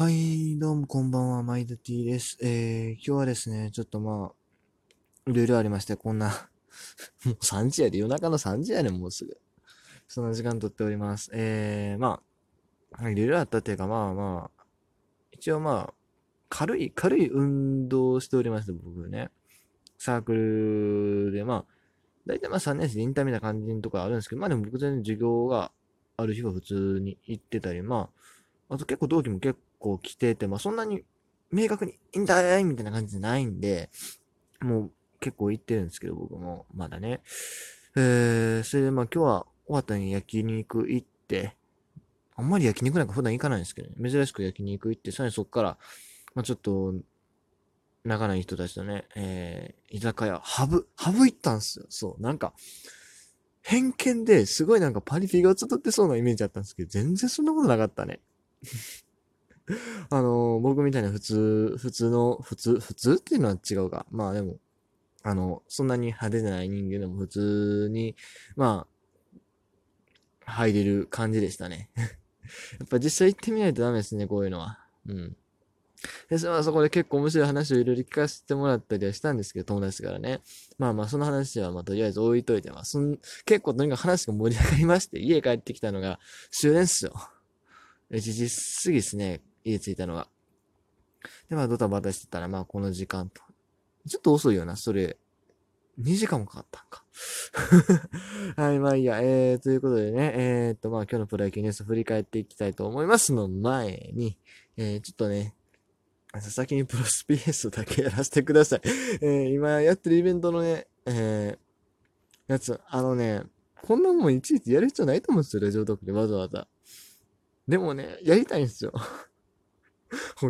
はい、どうもこんばんは、マイドティです。えー、今日はですね、ちょっとまあ、いろいろありまして、こんな もう3時やで、夜中の3時やねん、もうすぐ。そんな時間とっております。えー、まあ、いろいろあったっていうか、まあまあ、一応まあ、軽い、軽い運動をしておりまして、僕ね。サークルで、まあ、大体まあ3年生でインターみたいな感じのとこあるんですけど、まあでも僕全然授業がある日は普通に行ってたり、まあ、あと結構同期も結構こう来てて、まあそんなに明確にいいんだいみたいな感じじゃないんで、もう結構行ってるんですけど、僕もまだね。えー、それでまあ今日は終わったに焼肉行って、あんまり焼肉なんか普段行かないんですけどね。珍しく焼肉行って、さらにそっから、まあちょっと、仲ない人たちとね、えー、居酒屋、ハブ、ハブ行ったんすよ。そう、なんか、偏見ですごいなんかパリピが映ってそうなイメージあったんですけど、全然そんなことなかったね。あの、僕みたいな普通、普通の、普通、普通っていうのは違うか。まあでも、あの、そんなに派手じゃない人間でも普通に、まあ、入れる感じでしたね。やっぱ実際行ってみないとダメですね、こういうのは。うん。で、そそこで結構面白い話をいろいろ聞かせてもらったりはしたんですけど、友達からね。まあまあ、その話はまあとりあえず置いといて、まあ、そん結構とにかく話が盛り上がりまして、家帰ってきたのが終電っすよ。1時過ぎですね。家着いたのが。で、まあ、ドタバタしてたら、まあ、この時間と。ちょっと遅いよな、それ。2時間もかかったんか。はい、まあいいや。えー、ということでね、えー、っと、まあ今日のプロ野球ニュース振り返っていきたいと思いますの前に、えー、ちょっとね、先にプロスピースだけやらせてください。えー、今やってるイベントのね、えー、やつ、あのね、こんなもんいちいちやる必要ないと思うんですよ、ラジオトークでわざわざ。でもね、やりたいんですよ。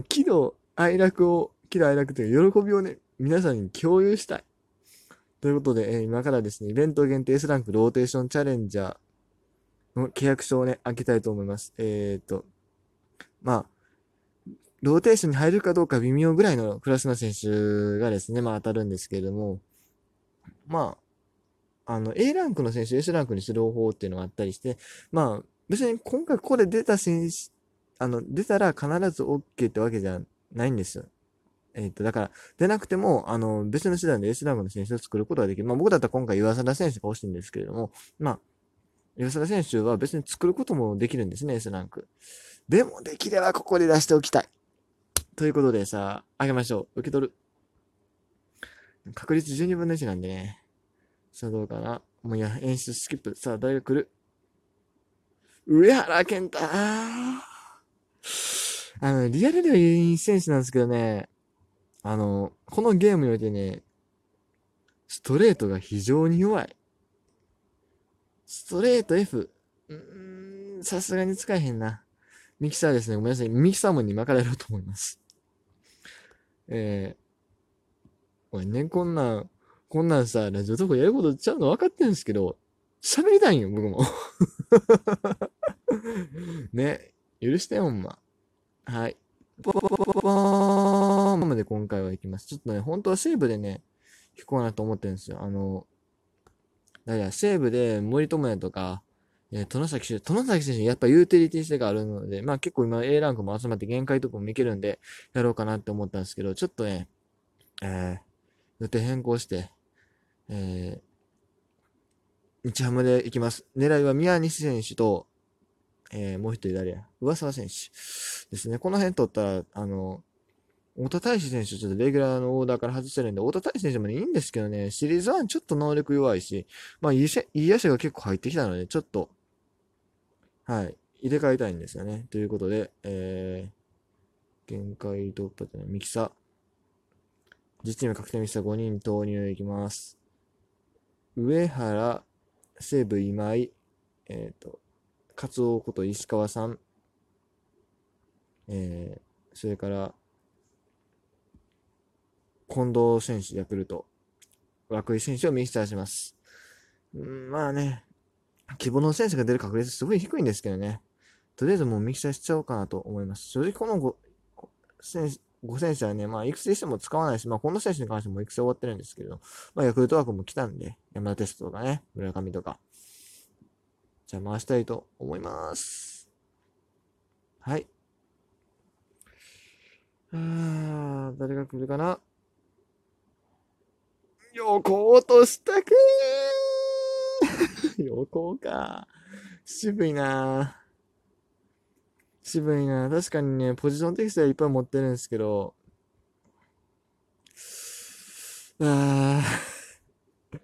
喜怒哀楽を、喜怒哀楽という喜びをね、皆さんに共有したい。ということで、えー、今からですね、イベント限定 S ランクローテーションチャレンジャーの契約書をね、開けたいと思います。えー、っと、まあ、ローテーションに入るかどうか微妙ぐらいのクラスの選手がですね、まあ当たるんですけれども、まあ、あの、A ランクの選手 S ランクにする方法っていうのがあったりして、まあ、別に今回ここで出た選手あの、出たら必ず OK ってわけじゃないんですよ。えっ、と、だから、出なくても、あの、別の手段で S ランクの選手を作ることができる。まあ僕だったら今回岩貞選手が欲しいんですけれども、まあ、岩貞選手は別に作ることもできるんですね、S ランク。でも、できればここで出しておきたい。ということでさ、あげましょう。受け取る。確率12分の1なんでね。さあどうかな。もういや、演出スキップ。さあ、誰が来る上原健太あの、リアルではいい選手なんですけどね、あの、このゲームにおいてね、ストレートが非常に弱い。ストレート F。うーん、さすがに使えへんな。ミキサーですね。ごめんなさい。ミキサーもに巻かれると思います。えー、おいね、こんなん、こんなんさ、ラジオとかやることちゃうの分かってるんですけど、喋りたいんよ、僕も。ね、許してよ、ほんま。はい。ポポポポポーンまで今回は行きます。ちょっとね、本当は西武でね、行こうなと思ってるんですよ。あの、だから西武で森友哉とか、えー、殿崎選手、殿崎選手やっぱユーティリティ性があるので、まあ結構今 A ランクも集まって限界とかもいけるんで、やろうかなって思ったんですけど、ちょっとね、えー、予定変更して、えー、日ハムで行きます。狙いは宮西選手と、えー、もう一人誰や？上沢選手ですね。この辺取ったら、あの、太田大志選手ちょっとレギュラーのオーダーから外してるんで、太田大志選手もね、いいんですけどね、シリーズ1ちょっと能力弱いし、まあ、いい、いい足が結構入ってきたので、ちょっと、はい、入れ替えたいんですよね。ということで、えー、限界突破ってね、ミキサ。実チーム確定ミキサ5人投入いきます。上原、西武今井、えっ、ー、と、カツオこと石川さん、えー、それから、近藤選手、ヤクルト、涌井選手をミスターします。んまあね、希望の選手が出る確率すごい低いんですけどね。とりあえずもうミキサーしちゃおうかなと思います。正直この 5, 選手5選手はね、まあ、育成しても使わないし、まあ、この選手に関しても育成終わってるんですけど、まあ、ヤクルト枠も来たんで、山田テストとかね、村上とか。じゃあ回したいと思います。はい。あ、誰が来るかな？横落としたくー 横か。渋いな渋いな確かにね、ポジションテキストはいっぱい持ってるんですけど、あー、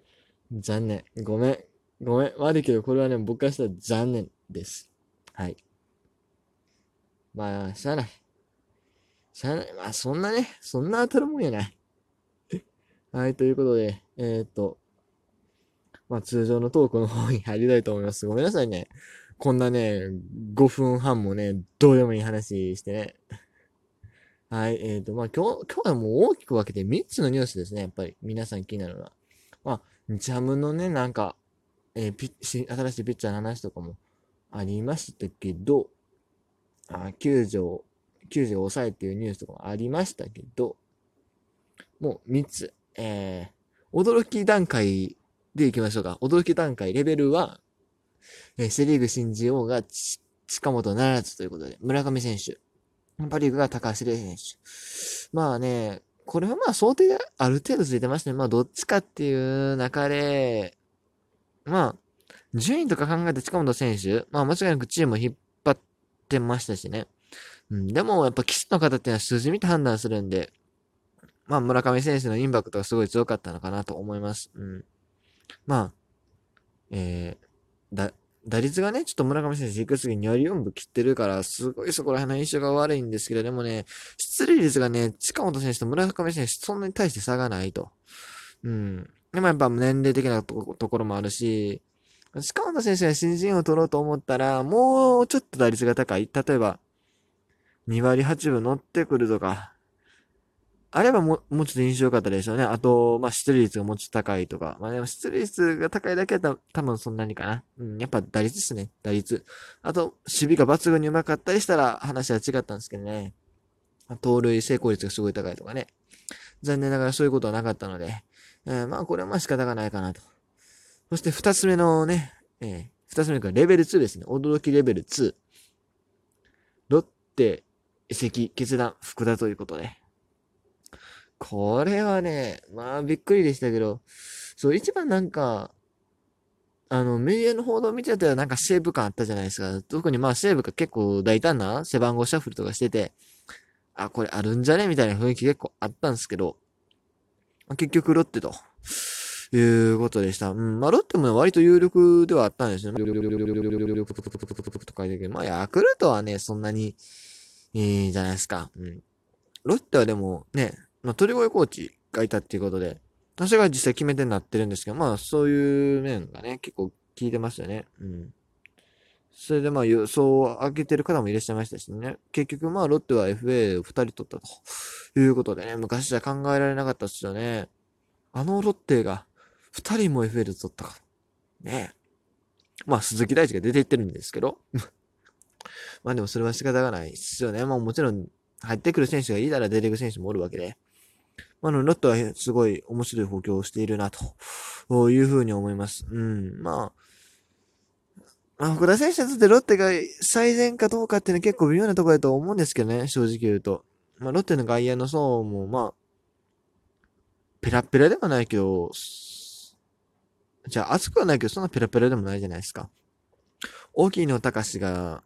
残念。ごめん。ごめん。悪いけど、これはね、僕からしたら残念です。はい。まあ、しゃあない。しゃあない。まあ、そんなね、そんな当たるもんやない。はい、ということで、えー、っと、まあ、通常のトークの方に入りたいと思います。ごめんなさいね。こんなね、5分半もね、どうでもいい話してね。はい、えー、っと、まあ、今日、今日はもう大きく分けて3つのニュースですね、やっぱり。皆さん気になるのは。まあ、日ハムのね、なんか、えー、新しいピッチャーの話とかもありましたけど、あ、救助、救助を抑えっていうニュースとかもありましたけど、もう3つ。えー、驚き段階で行きましょうか。驚き段階レベルは、えー、セリーグ新人王が近本ならずということで、村上選手。パリーグが高橋礼選手。まあね、これはまあ想定ある程度ついてましたね。まあどっちかっていう中で、まあ、順位とか考えた近本選手、まあ間違いなくチームを引っ張ってましたしね。うん、でもやっぱ騎士の方っていうのは数字見て判断するんで、まあ村上選手のインパクトがすごい強かったのかなと思います。うん。まあ、えー、だ、打率がね、ちょっと村上選手、いくつに2割4分切ってるから、すごいそこら辺の印象が悪いんですけど、でもね、出塁率がね、近本選手と村上選手、そんなに対して差がないと。うん。でもやっぱ年齢的なところもあるし、近本選手が新人を取ろうと思ったら、もうちょっと打率が高い。例えば、2割8分乗ってくるとか、あればも、もうちょっと印象良かったでしょうね。あと、まあ、出塁率がもうちょっと高いとか。まあ、でも出塁率が高いだけだと多分そんなにかな。うん、やっぱ打率ですね。打率。あと、守備が抜群に上手かったりしたら話は違ったんですけどね。盗塁成功率がすごい高いとかね。残念ながらそういうことはなかったので。えー、まあ、これはまあ仕方がないかなと。そして二つ目のね、えー、二つ目がレベル2ですね。驚きレベル2。ロッテ、移籍、決断、福田ということで。これはね、まあびっくりでしたけど、そう、一番なんか、あの、メディアの報道を見てたらなんかセーブ感あったじゃないですか。特にまあセーブが結構大胆な背番号シャッフルとかしてて、あ、これあるんじゃね？みたいな雰囲気結構あったんですけど、結局ロッテと、いうことでした。うん。まあロッテもね割と有力ではあったんですよね。と書いてるけど、まあヤクルトはね、そんなに、いいじゃないですか。うん。ロッテはでもね、まあ、鳥越コーチがいたっていうことで、私が実際決め手になってるんですけど、まあ、そういう面がね、結構聞いてましたね。うん。それでまあ予想を上げてる方もいらっしゃいましたしね。結局まあロッテは FA を2人取ったということでね、昔じゃ考えられなかったっすよね。あのロッテが2人も FA で取ったか。ねまあ鈴木大地が出ていってるんですけど。まあでもそれは仕方がないっすよね。まあもちろん入ってくる選手がいたら出てくる選手もおるわけで。まあの、ロットはすごい面白い補強をしているな、というふうに思います。うん。まあ、あ、福田選手にとってロッテが最善かどうかっていうのは結構微妙なところだと思うんですけどね、正直言うと。まあ、ロッテの外野の層も、まあ、ペラペラではないけど、じゃあ熱くはないけど、そんなペラペラでもないじゃないですか。大きいの高しが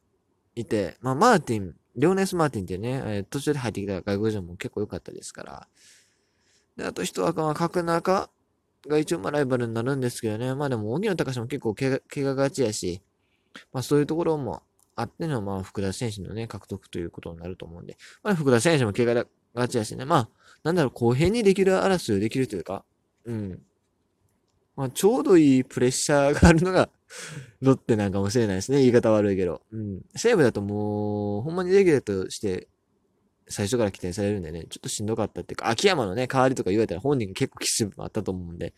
いて、まあ、マーティン、リオネス・マーティンってね、えー、途中で入ってきた外国人も結構良かったですから、で、あと一枠は角中が一応まあライバルになるんですけどね。まあでも、荻野隆も結構怪我、怪我がちやし、まあそういうところもあっての、まあ福田選手のね、獲得ということになると思うんで。まあ福田選手も怪我がちやしね。まあ、なんだろう、公平にできる争いをできるというか、うん。まあちょうどいいプレッシャーがあるのが ロッテなんかもしれないですね。言い方悪いけど。うん。西武だともう、ほんまにレギュラーとして最初から期待されるんでね、ちょっとしんどかったっていうか、秋山のね、代わりとか言われたら本人が結構きつい部分あったと思うんで、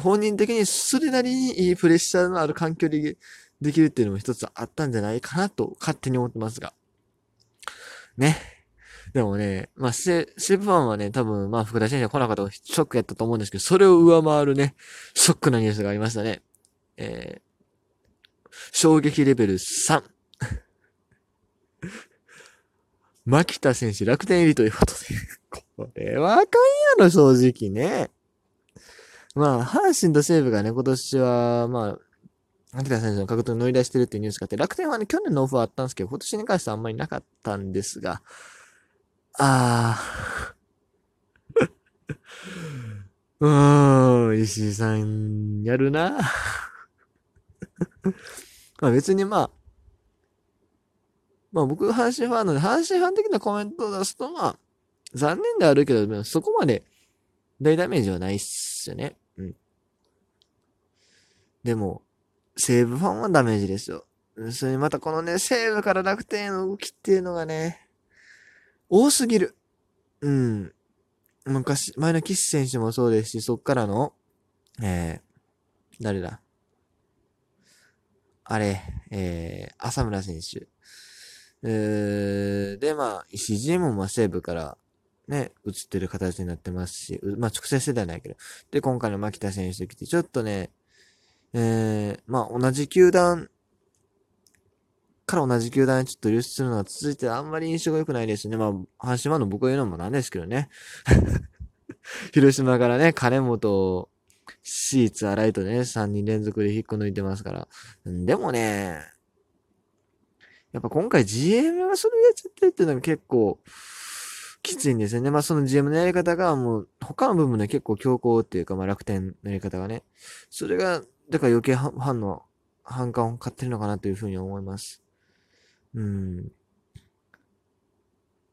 本人的にそれなりにいいプレッシャーのある環境でできるっていうのも一つあったんじゃないかなと勝手に思ってますが。ね。でもね、まあ、シシブファンはね、多分、まあ、福田選手は来なかったショックやったと思うんですけど、それを上回るね、ショックなニュースがありましたね。えー、衝撃レベル3。牧田選手楽天入りということで。これはあかんやろ、正直ね。まあ、阪神と西武がね、今年は、まあ、牧田選手の獲得に乗り出してるっていうニュースがあって、楽天はね、去年のオフはあったんですけど、今年に関してはあんまりなかったんですが、あー。うーん、石井さん、やるな。まあ別にまあ、まあ僕、阪神ファンなので、阪神ファン的なコメントを出すと、まあ、残念であるけど、そこまで大ダメージはないっすよね。でも、西武ファンはダメージですよ。それにまたこのね、西武から楽天への動きっていうのがね、多すぎる。うん。昔、前の岸選手もそうですし、そっからの、えー、誰だ？あれ、えー、浅村選手。えー、で、まあ、石井もまあ西武からね、映ってる形になってますし、まあ直接世代ないけど。で、今回の牧田選手と来て、ちょっとね、えー、まあ同じ球団から同じ球団にちょっと流出するのが続いてあんまり印象が良くないですね。まあ、阪神ファンの僕が言うのもなんですけどね。広島からね、金本、シーツ、荒井とね、3人連続で引っこ抜いてますから。でもね、やっぱ今回 GM がそれやっちゃってるっていうのが結構、きついんですよね。まあその GM のやり方がもう、他の部分で結構強硬っていうか、まあ楽天のやり方がね。それが、だから余計ファンの反感を買ってるのかなというふうに思います。うん。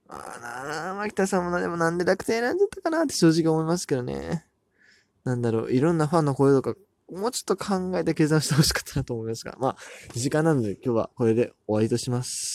ああなあ、牧田さんもでもなんで楽天選んじゃったかなって正直思いますけどね。なんだろう、いろんなファンの声とか、もうちょっと考えて計算してほしかったなと思いますが、まあ、時間なので今日はこれで終わりとします。